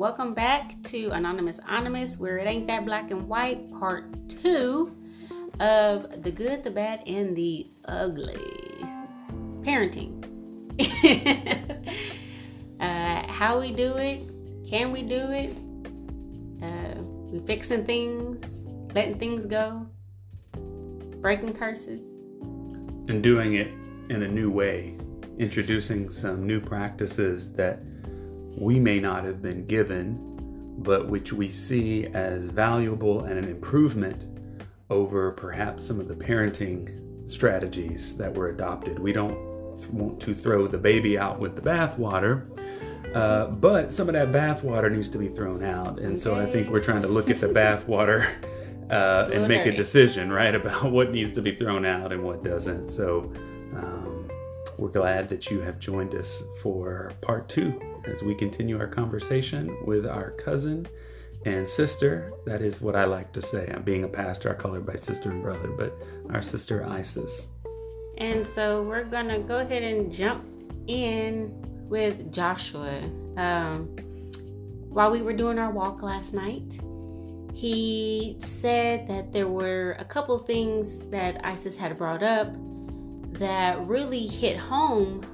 welcome back to Anonymous Anonymous, where it ain't that black and white, part two of the good, the bad, and the ugly. Parenting. uh, how we do it, can we do it? Uh, we fixing things, letting things go, breaking curses, and doing it in a new way, introducing some new practices that we may not have been given, but which we see as valuable and an improvement over perhaps some of the parenting strategies that were adopted. We don't want to throw the baby out with the bathwater. Uh, but some of that bathwater needs to be thrown out, and okay. so I think we're trying to look at the bathwater uh, and make a decision, right, about what needs to be thrown out and what doesn't. So um, we're glad that you have joined us for part two as we continue our conversation with our cousin and sister. That is what I like to say. I'm being a pastor, I call her by sister and brother, but our sister Isis. And so we're going to go ahead and jump in with Joshua. Um, while we were doing our walk last night, he said that there were a couple things that Isis had brought up that really hit home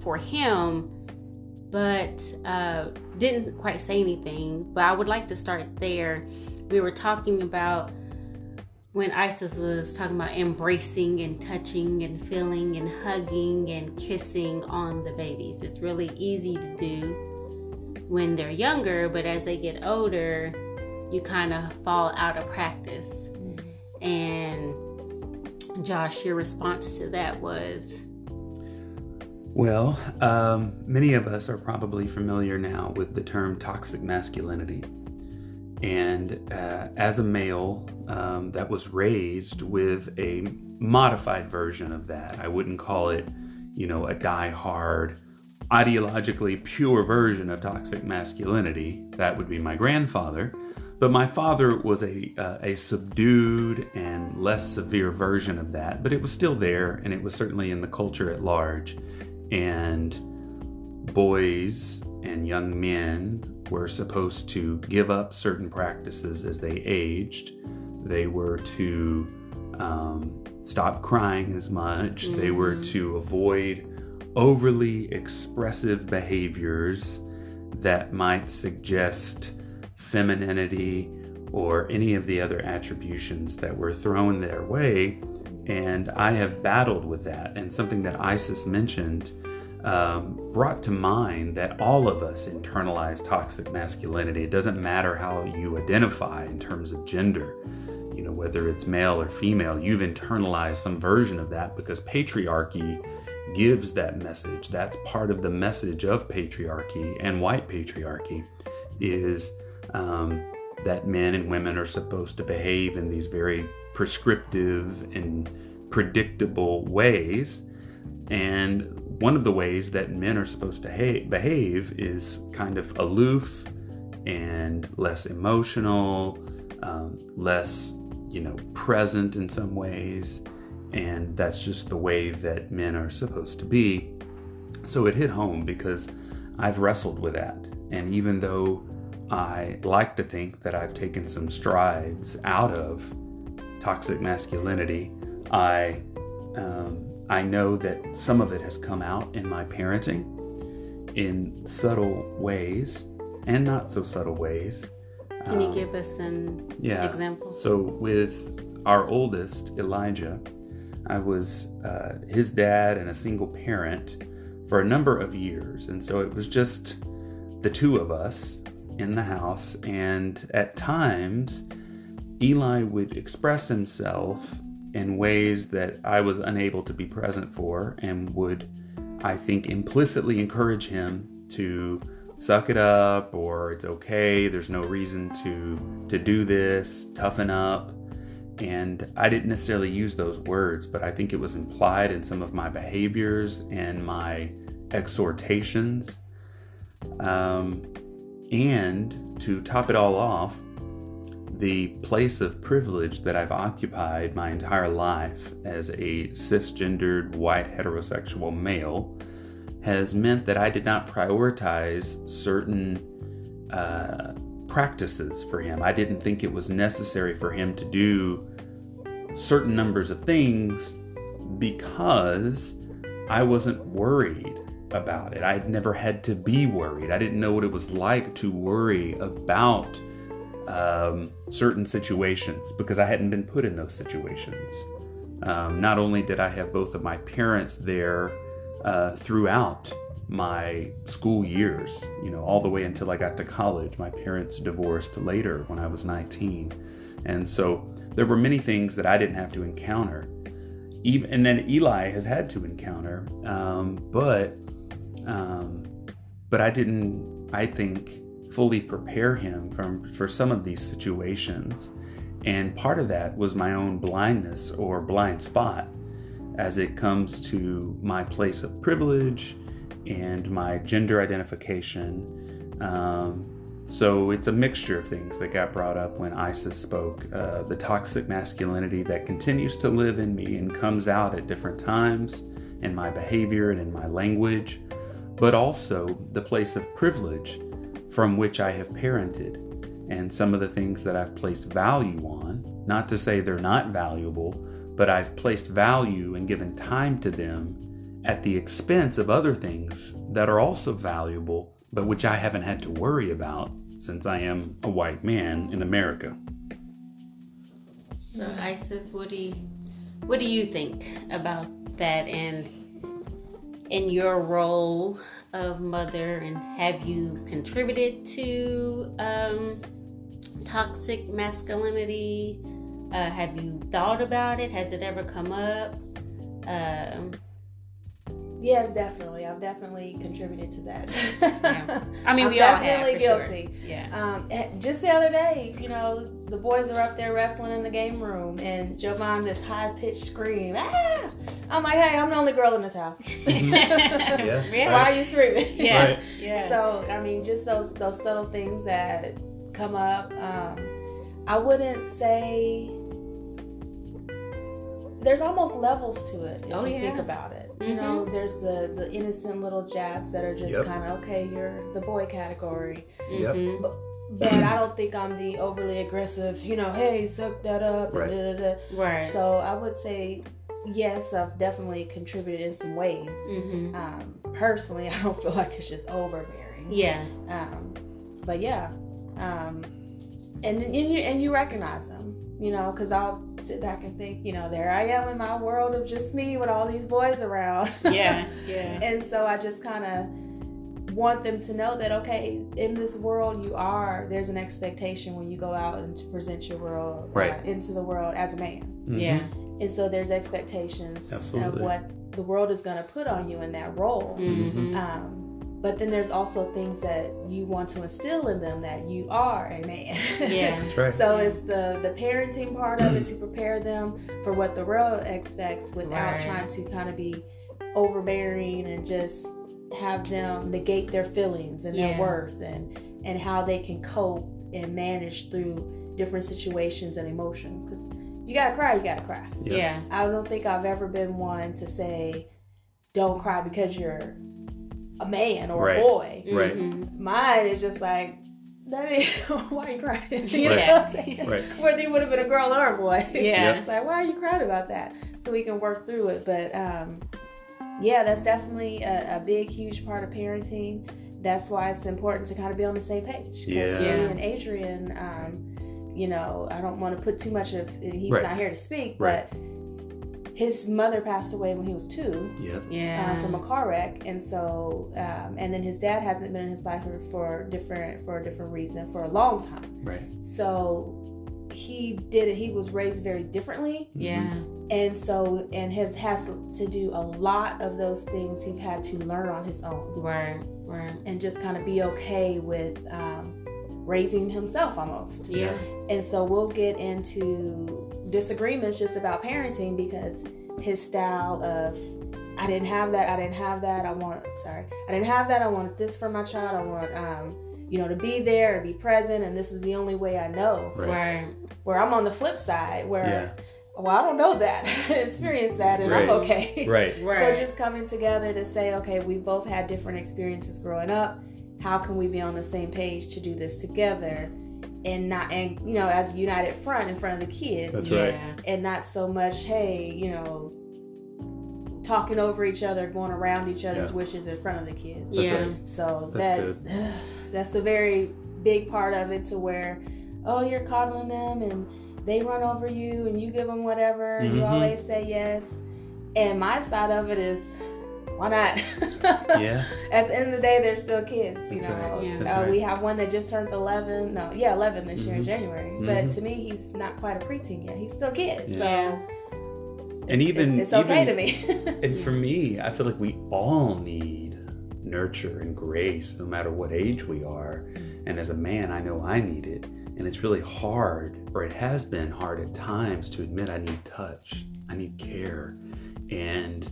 for him but uh, didn't quite say anything. But I would like to start there. We were talking about when Isis was talking about embracing and touching and feeling and hugging and kissing on the babies. It's really easy to do when they're younger, but as they get older, you kind of fall out of practice. Mm-hmm. And Josh, your response to that was well, um, many of us are probably familiar now with the term toxic masculinity. And uh, as a male um, that was raised with a modified version of that, I wouldn't call it, you know, a die-hard, ideologically pure version of toxic masculinity. That would be my grandfather. But my father was a, uh, a subdued and less severe version of that, but it was still there, and it was certainly in the culture at large and boys and young men were supposed to give up certain practices as they aged. They were to um, stop crying as much. Mm-hmm. They were mm-hmm. to avoid overly expressive behaviors that might suggest femininity or any of the other attributions that were thrown their way. And I have battled with that. And something that Isis mentioned um, brought to mind that all of us internalize toxic masculinity. It doesn't matter how you identify in terms of gender, you know, whether it's male or female, you've internalized some version of that because patriarchy gives that message. That's part of the message of patriarchy and white patriarchy is um, that men and women are supposed to behave in these very prescriptive and predictable ways. And one of the ways that men are supposed to ha- behave is kind of aloof and less emotional, um, less, you know, present in some ways. And that's just the way that men are supposed to be. So it hit home because I've wrestled with that. And even though I like to think that I've taken some strides out of toxic masculinity, I um, I know that some of it has come out in my parenting in subtle ways and not so subtle ways. Can you um, give us an yeah, example? So, with our oldest, Elijah, I was uh, his dad and a single parent for a number of years. And so it was just the two of us in the house. And at times, Eli would express himself in ways that I was unable to be present for and would, I think, implicitly encourage him to suck it up or it's okay, there's no reason to to do this, toughen up. And I didn't necessarily use those words, but I think it was implied in some of my behaviors and my exhortations. Um, and to top it all off, the place of privilege that I've occupied my entire life as a cisgendered white heterosexual male has meant that I did not prioritize certain uh, practices for him. I didn't think it was necessary for him to do certain numbers of things because I wasn't worried about it. I'd never had to be worried. I didn't know what it was like to worry about um, certain situations because I hadn't been put in those situations. Um, not only did I have both of my parents there uh, throughout my school years, you know, all the way until I got to college. My parents divorced later when I was 19. And so there were many things that I didn't have to encounter. Even, and then Eli has had to encounter, um, but um, but I didn't, I think, fully prepare him from for some of these situations. And part of that was my own blindness or blind spot as it comes to my place of privilege and my gender identification. Um, so it's a mixture of things that got brought up when Isis spoke. Uh, the toxic masculinity that continues to live in me and comes out at different times in my behavior and in my language, but also the place of privilege from which I have parented and some of the things that I've placed value on. Not to say they're not valuable, but I've placed value and given time to them at the expense of other things that are also valuable, but which I haven't had to worry about since I am a white man in America. Isis, what do you what do you think about that and in your role of mother, and have you contributed to um, toxic masculinity? Uh, have you thought about it? Has it ever come up? Um, Yes, definitely. I've definitely contributed to that. yeah. I mean, I'm we all have. definitely for guilty. Sure. Yeah. Um, eh, just the other day, you know, the boys are up there wrestling in the game room, and Jovan this high pitched scream. Ah! I'm like, hey, I'm the only girl in this house. Yeah. Yeah. Why are you screaming? Yeah. Right. Yeah. So I mean, just those those subtle things that come up. Um, I wouldn't say there's almost levels to it if Oh, you yeah. think about it. You know, there's the the innocent little jabs that are just Yep. kind of okay. You're the boy category, Yep. Mhm. but I don't think I'm the overly aggressive. You know, hey, suck that up. Right. da, da, da. Right. So I would say yes, I've definitely contributed in some ways. hmm Um, personally, I don't feel like it's just overbearing. Yeah. Um, but yeah, um, and and you and you recognize them, you know, because I'll sit back and think, you know, there I am in my world of just me with all these boys around. Yeah. Yeah. and so I just kind of want them to know that okay, in this world you are. There's an expectation when you go out and to present your world Right. uh, into the world as a man, Mhm. Yeah. and so there's expectations Absolutely. of what the world is going to put on you in that role. hmm Um, but then there's also things that you want to instill in them that you are a man. Yeah. That's right. so it's the the parenting part of it to prepare them for what the world expects without Right. trying to kind of be overbearing and just have them negate their feelings and Yeah. their worth and and how they can cope and manage through different situations and emotions because you gotta cry you gotta cry Yeah. Yeah. I don't think I've ever been one to say, don't cry because you're a man or Right. a boy. Right. Mhm. Mine is just like, that is, why are you crying? You know Yeah. what I'm saying? Right. Whether you would have been a girl or a boy. Yeah. It's like, why are you crying about that? So we can work through it. But um, yeah, that's definitely a, a big, huge part of parenting. That's why it's important to kind of be on the same page. Yeah. me Yeah. and Adrian, um, you know, I don't want to put too much of, he's Right. not here to speak, Right. but his mother passed away when he was two Yep. Yeah. uh, from a car wreck, and so um, and then his dad hasn't been in his life for, for different for a different reason for a long time. Right. So he did it. He was raised very differently, yeah. and so and has has to do a lot of those things he had to learn on his own, Right. Right. and just kind of be okay with um, raising himself almost. Yeah. And so we'll get into disagreements just about parenting because his style of I didn't have that, I didn't have that, I want sorry, I didn't have that, I wanted this for my child, I want um, you know, to be there and be present and this is the only way I know. Right. Right. Where I'm on the flip side where Yeah. well, I don't know that. Experience that and I'm okay. Right. Right. So just coming together to say, okay, we both had different experiences growing up, how can we be on the same page to do this together and not and you know as a united front in front of the kids That's yeah. right. and not so much hey you know talking over each other going around each other's Yeah. wishes in front of the kids That's yeah. right. so That's that that's a very big part of it to where oh you're coddling them and they run over you and you give them whatever and you mm-hmm. always say yes and my side of it is why not Yeah. at the end of the day they're still kids you That's know right. Yeah. That's uh, we have one that just turned 11 no yeah 11 this year in Mhm. january Mhm. but to me he's not quite a preteen yet he's still a kid Yeah. so And even it's, it's okay even, to me And for me, I feel like we all need nurture and grace, no matter what age we are. And as a man, I know I need it. And it's really hard, or it has been hard at times, to admit I need touch, I need care. And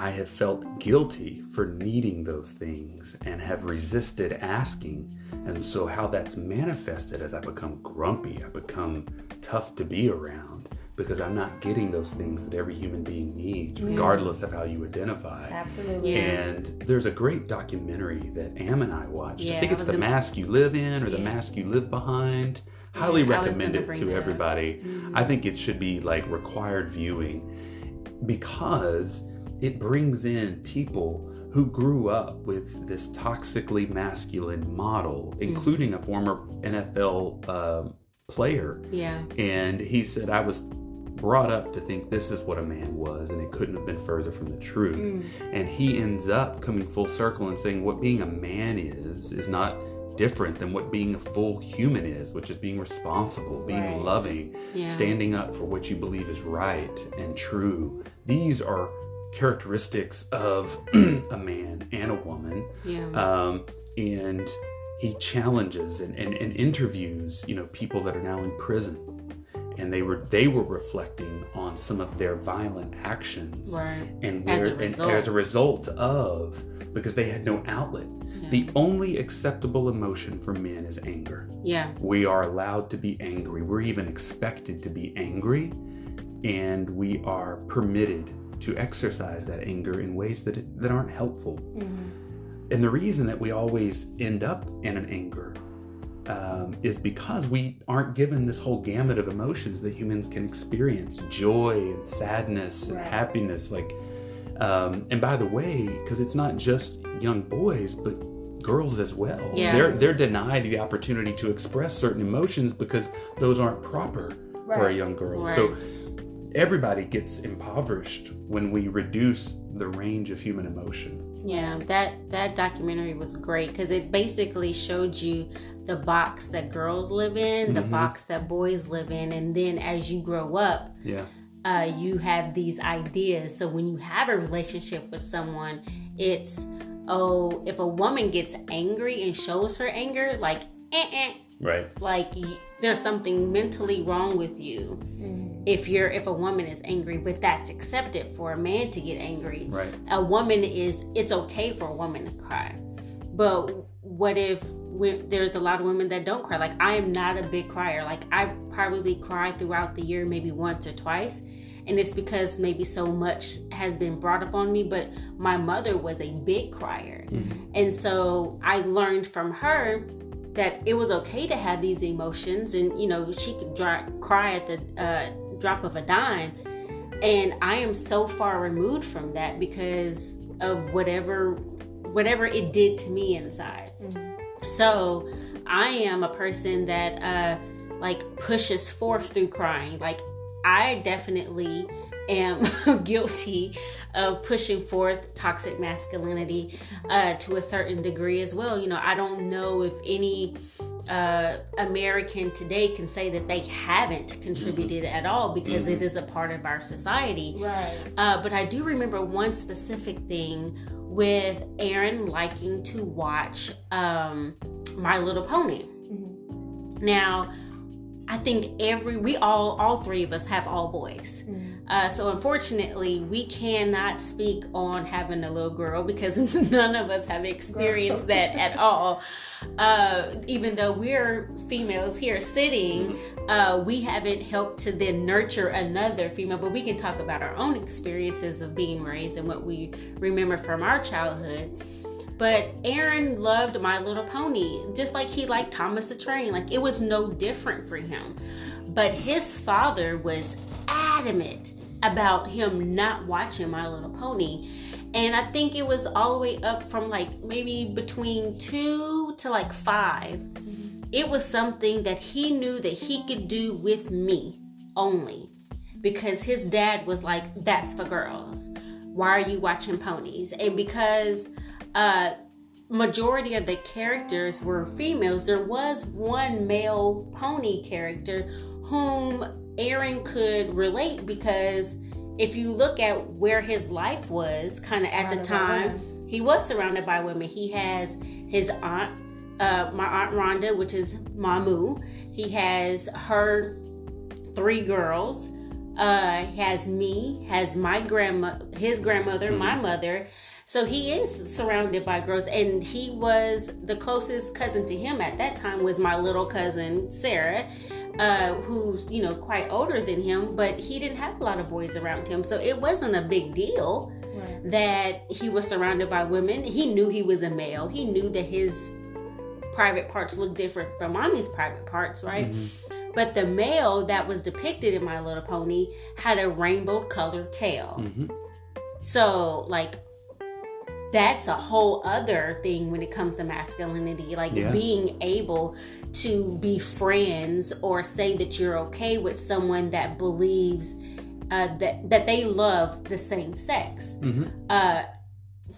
I have felt guilty for needing those things and have resisted asking. And so, how that's manifested as I become grumpy, I become tough to be around because I'm not getting those things that every human being needs, regardless of how you identify. absolutely Yeah. And there's a great documentary that Am and I watched. Yeah, I think it's The gonna- Mask You Live In or The Mask You Live Behind. Highly Yeah, recommend gonna it to that up. everybody. Mhm. I think it should be like required viewing because it brings in people who grew up with this toxically masculine model, Mm-hmm. including a former NFL um player. yeah. And he said, I was brought up to think this is what a man was, and it couldn't have been further from the truth. Mm. And he ends up coming full circle and saying what being a man is is not different than what being a full human is, which is being responsible, being Right. loving, Yeah. standing up for what you believe is right and true. These are characteristics of a man and a woman. Yeah. Um, and he challenges and, and, and interviews, you know, people that are now in prison. And they were they were reflecting on some of their violent actions right. and As a and result. as a result of because they had no outlet. Yeah. The only acceptable emotion for men is anger. yeah. We are allowed to be angry. We're even expected to be angry, and we are permitted to exercise that anger in ways that that aren't helpful. Mhm. And the reason that we always end up in an anger um, is because we aren't given this whole gamut of emotions that humans can experience joy and sadness and Right. happiness. Like, um, and by the way, because it's not just young boys, but girls as well. Yeah. They're they're denied the opportunity to express certain emotions because those aren't proper for a young girl. Right. So everybody gets impoverished when we reduce the range of human emotion. Yeah, that that documentary was great because it basically showed you the box that girls live in, the Mhm. box that boys live in, and then as you grow up, Yeah. uh, you have these ideas. So when you have a relationship with someone, it's oh, if a woman gets angry and shows her anger, like eh, eh, Right. like there's something mentally wrong with you. Mhm. If you're if a woman is angry, but that's accepted for a man to get angry Right. a woman is it's okay for a woman to cry but what if there's a lot of women that don't cry like i am not a big crier like i probably cry throughout the year maybe once or twice and it's because maybe so much has been brought up on me but my mother was a big crier Mhm. and so i learned from her that it was okay to have these emotions and you know she could dry, cry at the uh, drop of a dime. And i am so far removed from that because of whatever whatever it did to me inside. Mhm. so i am a person that uh like pushes forth through crying. Like i definitely am guilty of pushing forth toxic masculinity uh, to a certain degree as well. You know, I don't know if any uh, American today can say that they haven't contributed at all because it is a part of our society. Right. Uh, but I do remember one specific thing with Aaron liking to watch um, My Little Pony. Mhm. Now, I think every we all all three of us have all boys. Mhm. Uh, so unfortunately, we cannot speak on having a little girl because none of us have experienced that at all. Uh, even though we're females here sitting, uh, we haven't helped to then nurture another female. But we can talk about our own experiences of being raised and what we remember from our childhood. But Aaron loved My Little Pony, just like he liked Thomas the Train. Like it was no different for him. But his father was adamant about him not watching My Little Pony. And I think it was all the way up from like maybe between two to like 5 It was something that he knew that he could do with me only because his dad was like, that's for girls. Why are you watching ponies? And because uh majority of the characters were females, there was one male pony character whom Aaron could relate because if you look at where his life was kind of at the time, he was surrounded by women. He has his aunt, uh, my aunt Rhonda, which is Mamu. He has her three girls. Uh, has me, has my grandma, his grandmother, my mother. So he is surrounded by girls, and he was the closest cousin to him at that time was my little cousin Sarah, uh, who's you know quite older than him, but he didn't have a lot of boys around him, so it wasn't a big deal Right. that he was surrounded by women. He knew he was a male. He knew that his private parts looked different from mommy's private parts, right? But the male that was depicted in My Little Pony had a rainbow colored tail. hmm So, like, that's a whole other thing when it comes to masculinity. Like, Yeah. being able to be friends or say that you're okay with someone that believes uh, that, that they love the same sex. hmm Uh,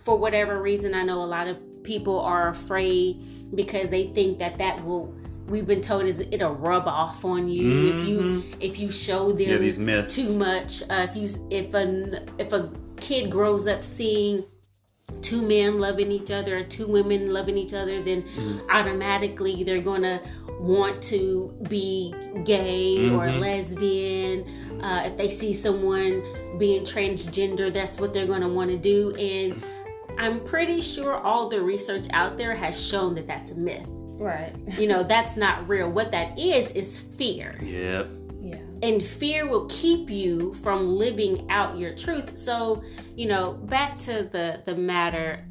for whatever reason, I know a lot of people are afraid because they think that that will. We've been told is it'll rub off on you if you if you show them Yeah, too much. Uh, if you if a if a kid grows up seeing two men loving each other or two women loving each other, then automatically they're gonna want to be gay or Mhm. lesbian. Uh, if they see someone being transgender, that's what they're gonna want to do. And I'm pretty sure all the research out there has shown that that's a myth. Right. You know, that's not real. What that is is fear Yep. And fear will keep you from living out your truth. So you know back to the the matter.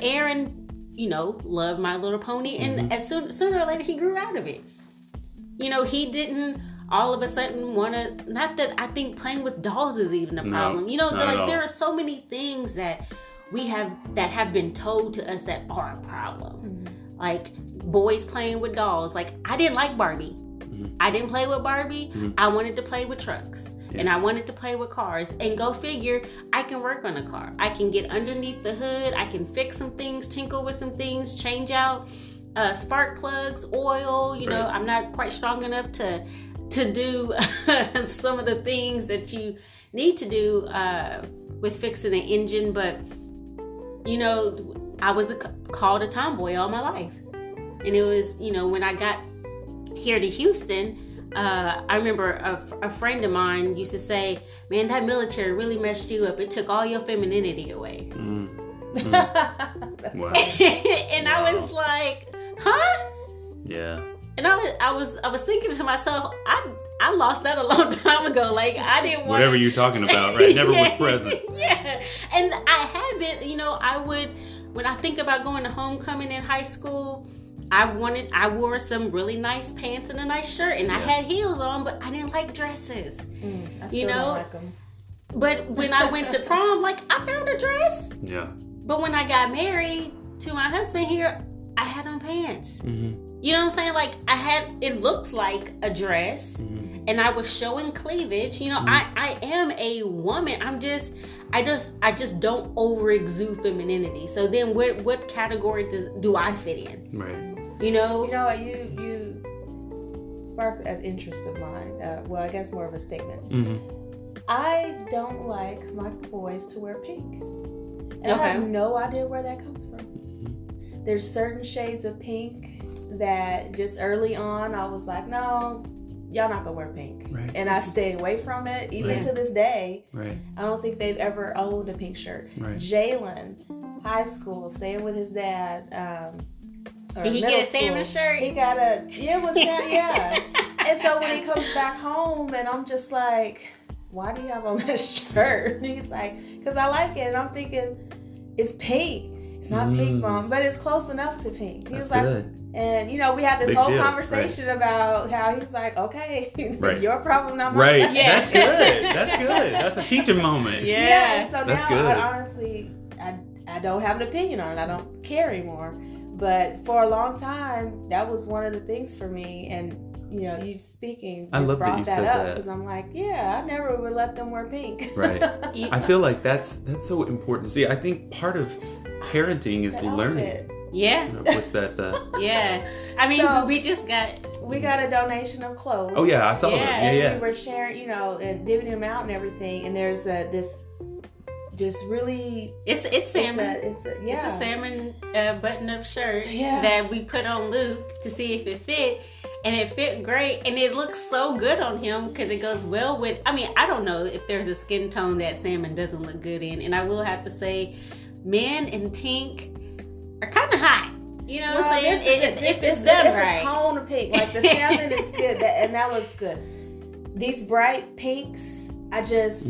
Aaron you know loved my little pony and as soon sooner or later he grew out of it. You know he didn't all of a sudden want to not that i think playing with dolls is even a No, problem. You know like there are so many things that we have that have been told to us that are a problem. Like boys playing with dolls like i didn't like barbie I didn't play with Barbie. I wanted to play with trucks. And I wanted to play with cars. And go figure, I can work on a car. I can get underneath the hood. I can fix some things, tinkle with some things, change out uh, spark plugs, oil. You know, Right. I'm not quite strong enough to to do some of the things that you need to do uh, with fixing an engine. But you know, I was a, called a tomboy all my life, and it was you know when I got here to Houston, uh, I remember a, a friend of mine used to say, "Man, that military really messed you up. It took all your femininity away." Mm. That's Wow. and I was like, "Huh?" Yeah. And I was, I was, I was thinking to myself, I, I lost that a long time ago. Like I didn't want Whatever you're talking about, right? Never was present. Yeah, and I haven't. You know, I would when I think about going to homecoming in high school. I wanted, I wore some really nice pants and a nice shirt, and I had heels on, but I didn't like dresses. Mm, I You still know? don't like 'em. But when I went to prom, like I found a dress. Yeah. But when I got married to my husband here, I had on pants. hmm You know what I'm saying? Like I had, it looked like a dress. hmm and I was showing cleavage. You know, I I am a woman. I'm just I just I just don't over exude femininity. So then what what category does, do I fit in? Right. You know? You know? You you sparked an interest of mine. Uh, well, I guess more of a statement. hmm I don't like my boys to wear pink. And I have no idea where that comes from. Mm-hmm. There's certain shades of pink that just early on I was like, no, y'all not gonna wear pink. Right. And I stay away from it. Even Right. to this day, Right. I don't think they've ever owned a pink shirt. Right. Jalen, high school, staying with his dad. Um, Did he get a salmon school. shirt? He got a yeah, it was Sam- yeah. And so when he comes back home, and I'm just like, why do you have on that shirt? And he's like, because I like it. And I'm thinking, it's pink. It's not pink, Mm. mom, but it's close enough to pink. He That's was like, good. and you know, we had this Big whole deal, conversation about how he's like, okay, Right. your problem, not mine. Right. Yeah. That's good. That's good. That's a teaching moment. Yeah. Yeah. So That's now, good. I honestly, I, I don't have an opinion on it. I don't care anymore. But for a long time, that was one of the things for me. And you know, you speaking I just love that brought you that, said up because I'm like, yeah, I never would let them wear pink. Right. You- I feel like that's that's so important. See, I think part of parenting is learning. outfit. yeah, What's that? The yeah. I mean, So- we just got We got a donation of clothes. oh yeah, I saw Yeah, that. and Yeah, we yeah. were sharing, you know, and divvying them out and everything. And there's a, this just really, it's it's salmon. it's a, it's a, yeah. It's a salmon uh, button-up shirt Yeah. that we put on Luke to see if it fit, and it fit great, and it looks so good on him because it goes well with. I mean, I don't know if there's a skin tone that salmon doesn't look good in, and I will have to say, men in pink are kind of hot. You know what I'm saying? this If- a- if this it's done a, it's right. a tone of pink. Like the salmon is good, that, and that looks good. These bright pinks, I just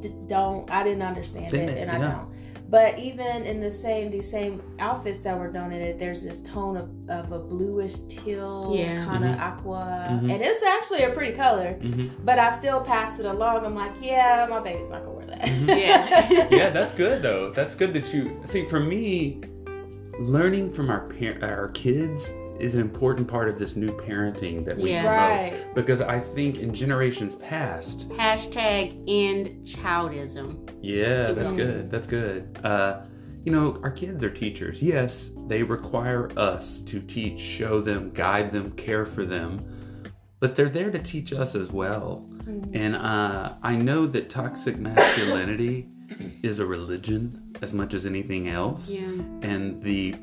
d- don't. I didn't understand Didn't it, it? and I don't. But even in the same these same outfits that were donated, there's this tone of, of a bluish teal, Yeah. kind of Mhm. aqua, Mhm. and it's actually a pretty color. hmm But I still passed it along. I'm like, yeah, my baby's not gonna wear that. Mhm. Yeah. yeah, that's good though. That's good that you see. For me, learning from our par- our kids is an important part of this new parenting that we Yeah. promote. right. Because I think in generations past, Hashtag end childism. yeah, Keep that's going. good. That's good. Uh, you know, our kids are teachers. Yes, they require us to teach, show them, guide them, care for them, but they're there to teach us as well. Mhm. And uh, I know that toxic masculinity is a religion as much as anything else. Yeah. And the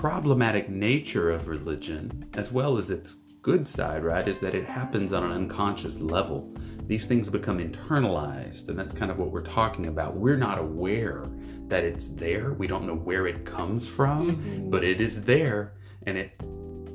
problematic nature of religion, as well as its good side, right, is that it happens on an unconscious level. These things become internalized, and that's kind of what we're talking about. We're not aware that it's there, we don't know where it comes from, Mhm. but it is there, and it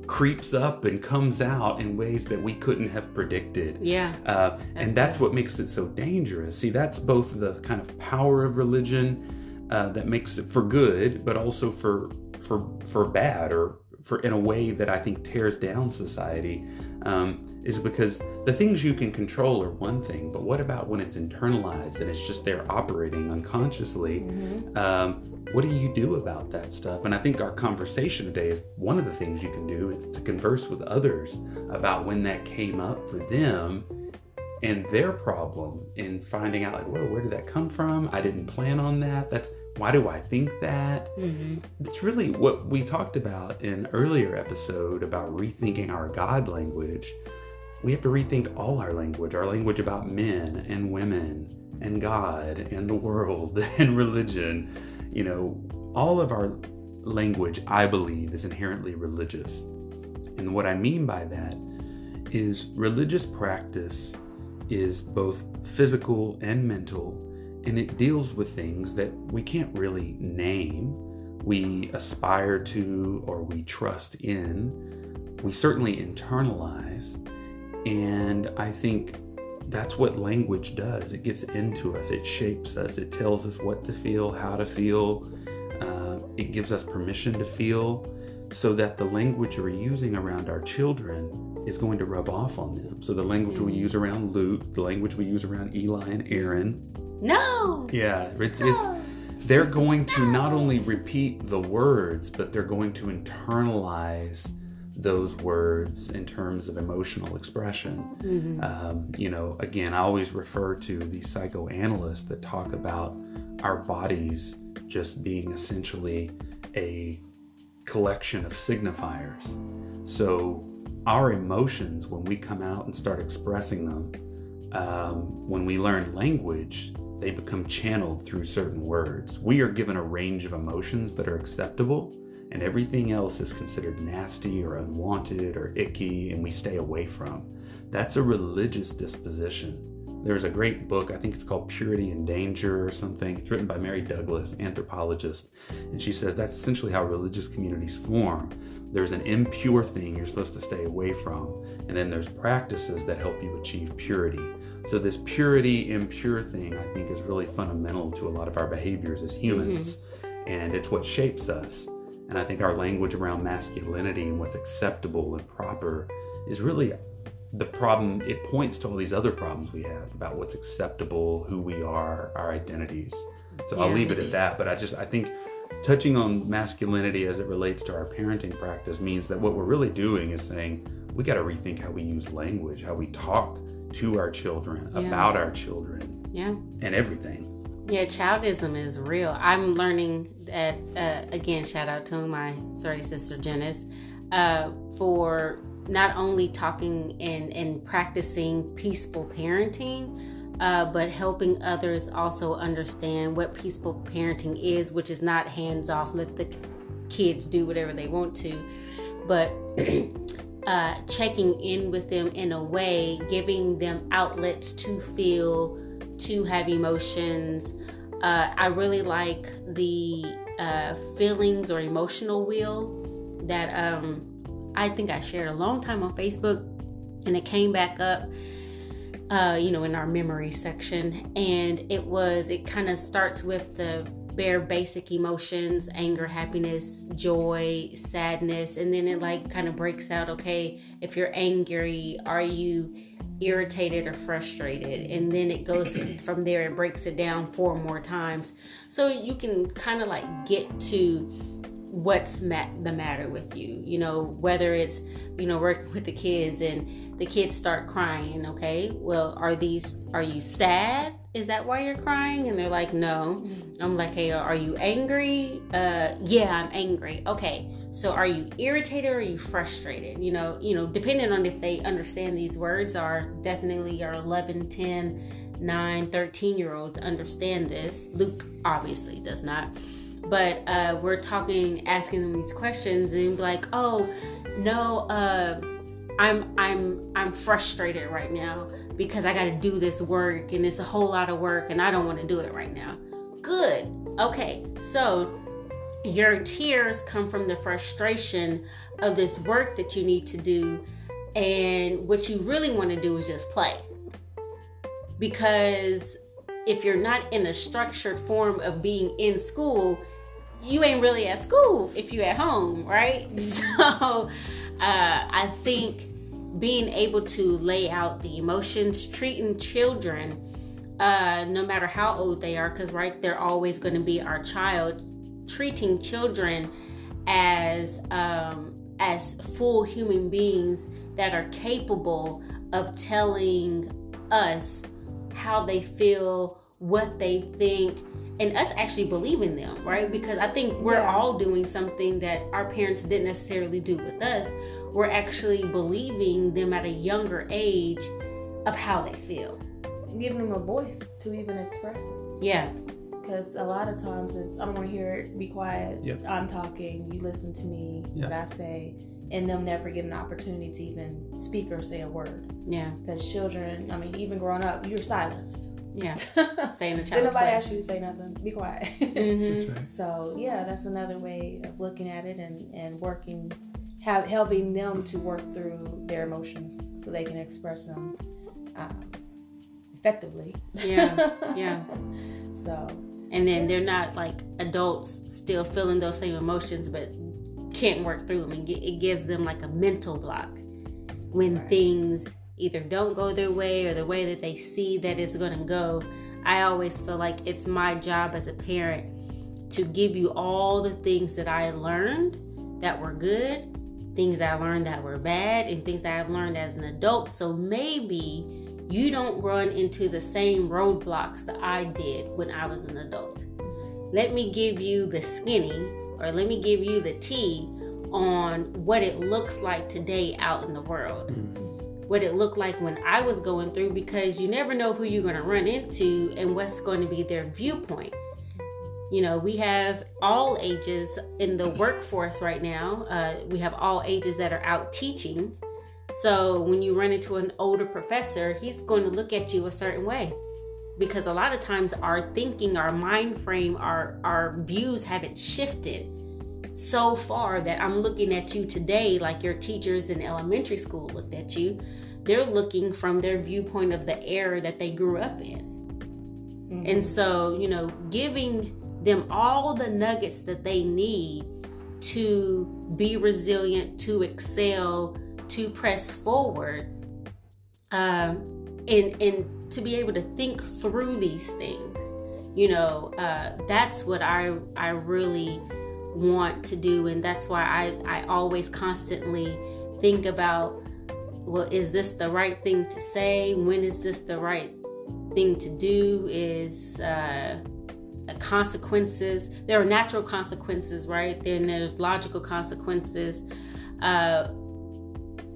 creeps up and comes out in ways that we couldn't have predicted. Yeah. Uh, That's and that's what makes it so dangerous. See, that's both the kind of power of religion uh, that makes it for good, but also for for for bad, or for in a way that I think tears down society. Um, is because the things you can control are one thing, but what about when it's internalized and it's just there operating unconsciously? Mhm. um, what do you do about that stuff? And I think our conversation today is one of the things you can do is to converse with others about when that came up for them and their problem in finding out like, whoa, where did that come from? I didn't plan on that. That's why do I think that? hmm It's really what we talked about in an earlier episode about rethinking our God language. We have to rethink all our language, our language about men and women and God and the world and religion. You know, all of our language, I believe, is inherently religious. And what I mean by that is religious practice is both physical and mental, and it deals with things that we can't really name, we aspire to, or we trust in. We certainly internalize. And I think that's what language does. It gets into us, it shapes us, it tells us what to feel, how to feel, uh, it gives us permission to feel so that the language we're using around our children is going to rub off on them. So the language we Mhm. use around Luke, the language we use around Eli and Aaron, No. yeah, it's it's they're going to not only repeat the words, but they're going to internalize those words in terms of emotional expression. hmm Um, you know, again, I always refer to the psychoanalysts that talk about our bodies just being essentially a collection of signifiers. So, our emotions, when we come out and start expressing them, um, when we learn language, they become channeled through certain words. We are given a range of emotions that are acceptable, and everything else is considered nasty or unwanted or icky, and we stay away from. That's a religious disposition. There's a great book, I think it's called Purity and Danger or something. It's written by Mary Douglas, anthropologist. And she says that's essentially how religious communities form. There's an impure thing you're supposed to stay away from, and then there's practices that help you achieve purity. So, this purity, impure thing, I think, is really fundamental to a lot of our behaviors as mm-hmm. humans. and it's what shapes us. And I think our language around masculinity and what's acceptable and proper is really the problem. It points to all these other problems we have about what's acceptable, who we are, our identities. So I'll leave it at that. But I just, I think touching on masculinity as it relates to our parenting practice means that what we're really doing is saying we got to rethink how we use language, how we talk to our children, Yeah. about our children, Yeah. and everything. Yeah, childism is real. I'm learning that uh, again. Shout out to my sorority sister Janice uh, for not only talking and and practicing peaceful parenting, uh, but helping others also understand what peaceful parenting is, which is not hands off. Let the kids do whatever they want to, but uh, checking in with them in a way, giving them outlets to feel, to have emotions. Uh, I really like the uh, feelings or emotional wheel that um, I think I shared a long time on Facebook, and it came back up. Uh, you know, in our memory section, and it was it kind of starts with the bare basic emotions anger happiness joy sadness and then it like kind of breaks out okay if you're angry are you irritated or frustrated? And then it goes from there it breaks it down four more times. So you can kind of like get to what's ma- the matter with you you know whether it's you know working with the kids and the kids start crying okay? Well are these are you sad? Is that why you're crying? And they're like no. I'm like hey are you angry? Uh yeah i'm angry. Okay so are you irritated or are you frustrated? You know you know depending on if they understand these words are definitely our 11 10 9 13 year olds understand this. Luke obviously does not but uh, we're talking asking them these questions and like oh no uh, i'm i'm i'm frustrated right now because i got to do this work and it's a whole lot of work and i don't want to do it right now. Good. Okay. So your tears come from the frustration of this work that you need to do and what you really want to do is just play. Because if you're not in a structured form of being in school you ain't really at school if you at home right? So uh, i think being able to lay out the emotions treating children uh, no matter how old they are because right they're always going to be our child treating children as um, as full human beings that are capable of telling us how they feel what they think and us actually believing them right because i think we're Yeah. all doing something that our parents didn't necessarily do with us we're actually believing them at a younger age of how they feel Giving them a voice to even express it. yeah Because a lot of times it's, I'm going to hear it, be quiet. Yep. I'm talking, you listen to me, Yeah. what I say, and they'll never get an opportunity to even speak or say a word. yeah Because children, I mean, even growing up, you're silenced. Yeah Did saying the nobody child's ask place. you to say nothing? Be quiet. Mhm. Right. So yeah, that's another way of looking at it and and working, have helping them to work through their emotions so they can express them um, effectively. yeah yeah So and then they're not like adults still feeling those same emotions but can't work through them and it gives them like a mental block when Right. things either don't go their way or the way that they see that it's going to go i always feel like it's my job as a parent to give you all the things that i learned that were good things i learned that were bad and things i've learned as an adult so maybe you don't run into the same roadblocks that I did when I was an adult. Let me give you the skinny, or let me give you the tea on what it looks like today out in the world. Mm. What it looked like when I was going through, because you never know who you're going to run into and what's going to be their viewpoint. You know, we have all ages in the workforce right now. Uh, we have all ages that are out teaching. So when you run into an older professor, he's going to look at you a certain way. Because a lot of times our thinking, our mind frame, our our views haven't shifted so far that I'm looking at you today like your teachers in elementary school looked at you. They're looking from their viewpoint of the era that they grew up in. mhm. And so, you know, giving them all the nuggets that they need to be resilient, to excel, to press forward, um, and and to be able to think through these things. You know, uh, that's what I I really want to do, and that's why I I always constantly think about well, is this the right thing to say? When is this the right thing to do? Is uh, consequences. There are natural consequences, right? Then there's logical consequences. Uh,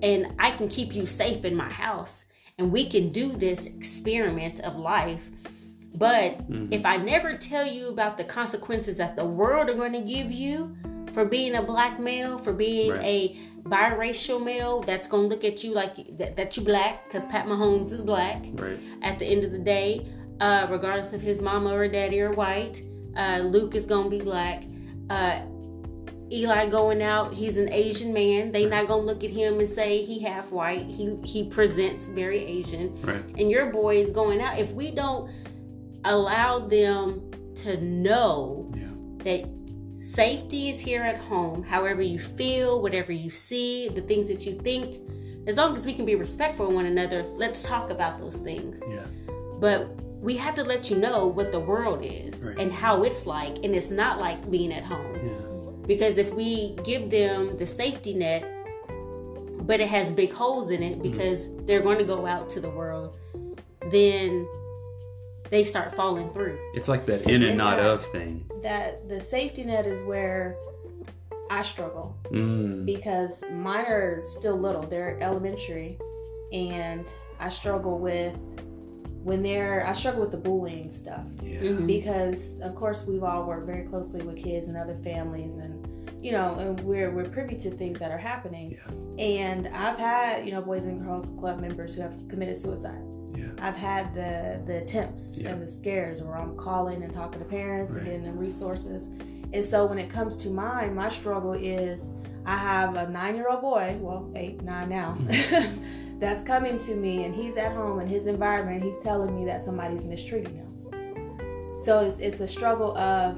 and I can keep you safe in my house, and we can do this experiment of life. But mm-hmm. if I never tell you about the consequences that the world are going to give you for being a black male, for being right. a biracial male that's going to look at you like that, that you black, because Pat Mahomes is black right. at the end of the day, uh, regardless of his mama or daddy are white. Uh, Luke is gonna be black. Uh, Eli going out, he's an Asian man. They not gonna look at him and say he half white. He he presents very Asian. Right. And your boy is going out. If we don't allow them to know yeah. that safety is here at home, however you feel, whatever you see, the things that you think, as long as we can be respectful of one another, let's talk about those things. Yeah. But we have to let you know what the world is right. and how it's like and it's not like being at home yeah. because if we give them the safety net but it has big holes in it because mm-hmm. they're going to go out to the world then they start falling through. It's like that in and not of thing. That the safety net is where i struggle. Mm. because mine are still little. They're elementary. And i struggle with when they're I struggle with the bullying stuff. Yeah. mm-hmm. because of course we've all worked very closely with kids and other families and you know and we're we're privy to things that are happening. Yeah. and I've had you know boys and girls club members who have committed suicide yeah. I've had the the attempts yeah. and the scares where I'm calling and talking to parents right. and getting them resources and so when it comes to mine my struggle is I have a nine year old boy well eight nine now mm-hmm. that's coming to me and he's at home in his environment he's telling me that somebody's mistreating him so it's, it's a struggle of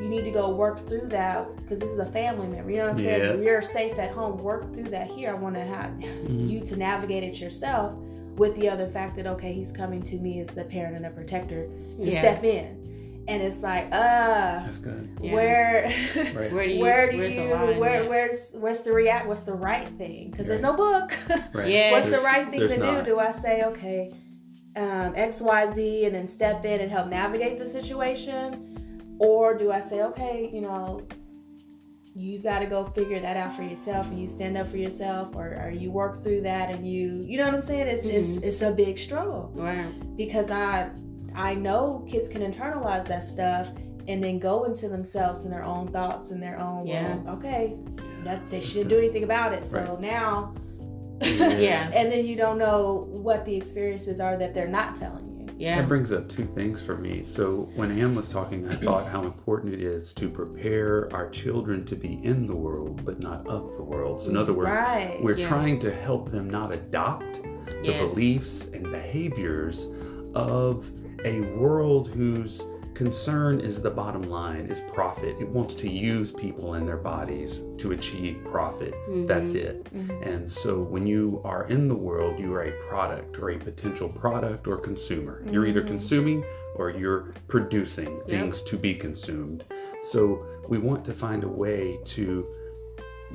you need to go work through that because this is a family member you know what i'm saying you're safe at home work through that here i want to have mm-hmm. you to navigate it yourself with the other fact that okay he's coming to me as the parent and the protector to yeah. step in and it's like, uh, that's good. Yeah. Where, right. where do you, where do where's you, the line, where, yeah. where's, what's the react, what's the right thing? Because there's no book. Right. Yeah. what's There's- the right thing to there's do? Do I say, okay, um, X, Y, Z, and then step in and help navigate the situation, or do I say, okay, you know, you got to go figure that out for yourself, and you stand up for yourself, or, or you work through that, and you, you know what I'm saying? It's Mhm. it's it's a big struggle right because I I know kids can internalize that stuff and then go into themselves and their own thoughts and their own Yeah. okay that they shouldn't do anything about it so Right. now Yeah. and then you don't know what the experiences are that they're not telling you yeah That brings up two things for me. So when Anne was talking, I thought how important it is to prepare our children to be in the world, but not of the world. So in other words, right we're Yeah. trying to help them not adopt the Yes. beliefs and behaviors of a world whose concern is the bottom line is profit it wants to use people and their bodies to achieve profit that's Mhm. it Mhm. and so when you are in the world you are a product or a potential product or consumer you're either Mhm. consuming or you're producing Yep. things to be consumed so we want to find a way to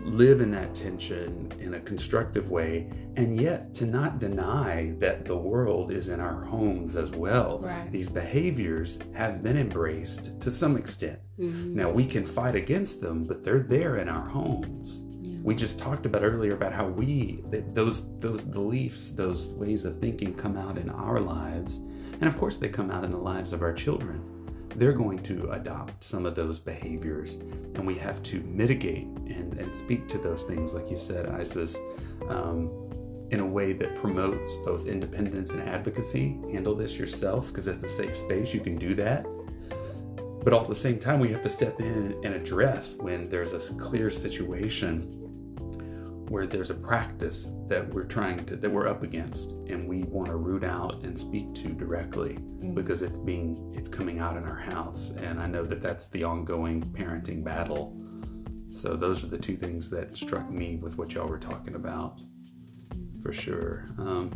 live in that tension in a constructive way and yet to not deny that the world is in our homes as well Right. these behaviors have been embraced to some extent Mhm. now we can fight against them but they're there in our homes Yeah. we just talked about earlier about how we that those those beliefs those ways of thinking come out in our lives and of course they come out in the lives of our children they're going to adopt some of those behaviors and we have to mitigate and, and speak to those things like you said isis um, in a way that promotes both independence and advocacy. Handle this yourself because it's a safe space you can do that. But all at the same time we have to step in and address when there's a clear situation where there's a practice that we're trying to that we're up against and we want to root out and speak to directly Mhm. because it's being it's coming out in our house. And i know that that's the ongoing parenting battle. So those are the two things that struck me with what y'all were talking about for sure. Um,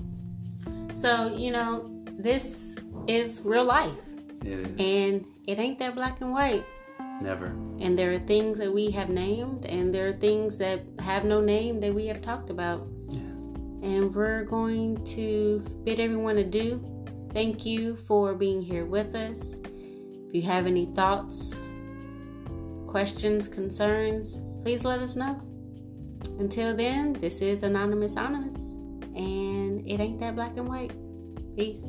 So, you know, this is real life. It is. And it ain't that black and white. Never And there are things that we have named and there are things that have no name that we have talked about. yeah And we're going to bid everyone adieu. Thank you for being here with us. If you have any thoughts, questions, concerns, please let us know. Until then, this is Anonymous Honest, and it ain't that black and white. Peace.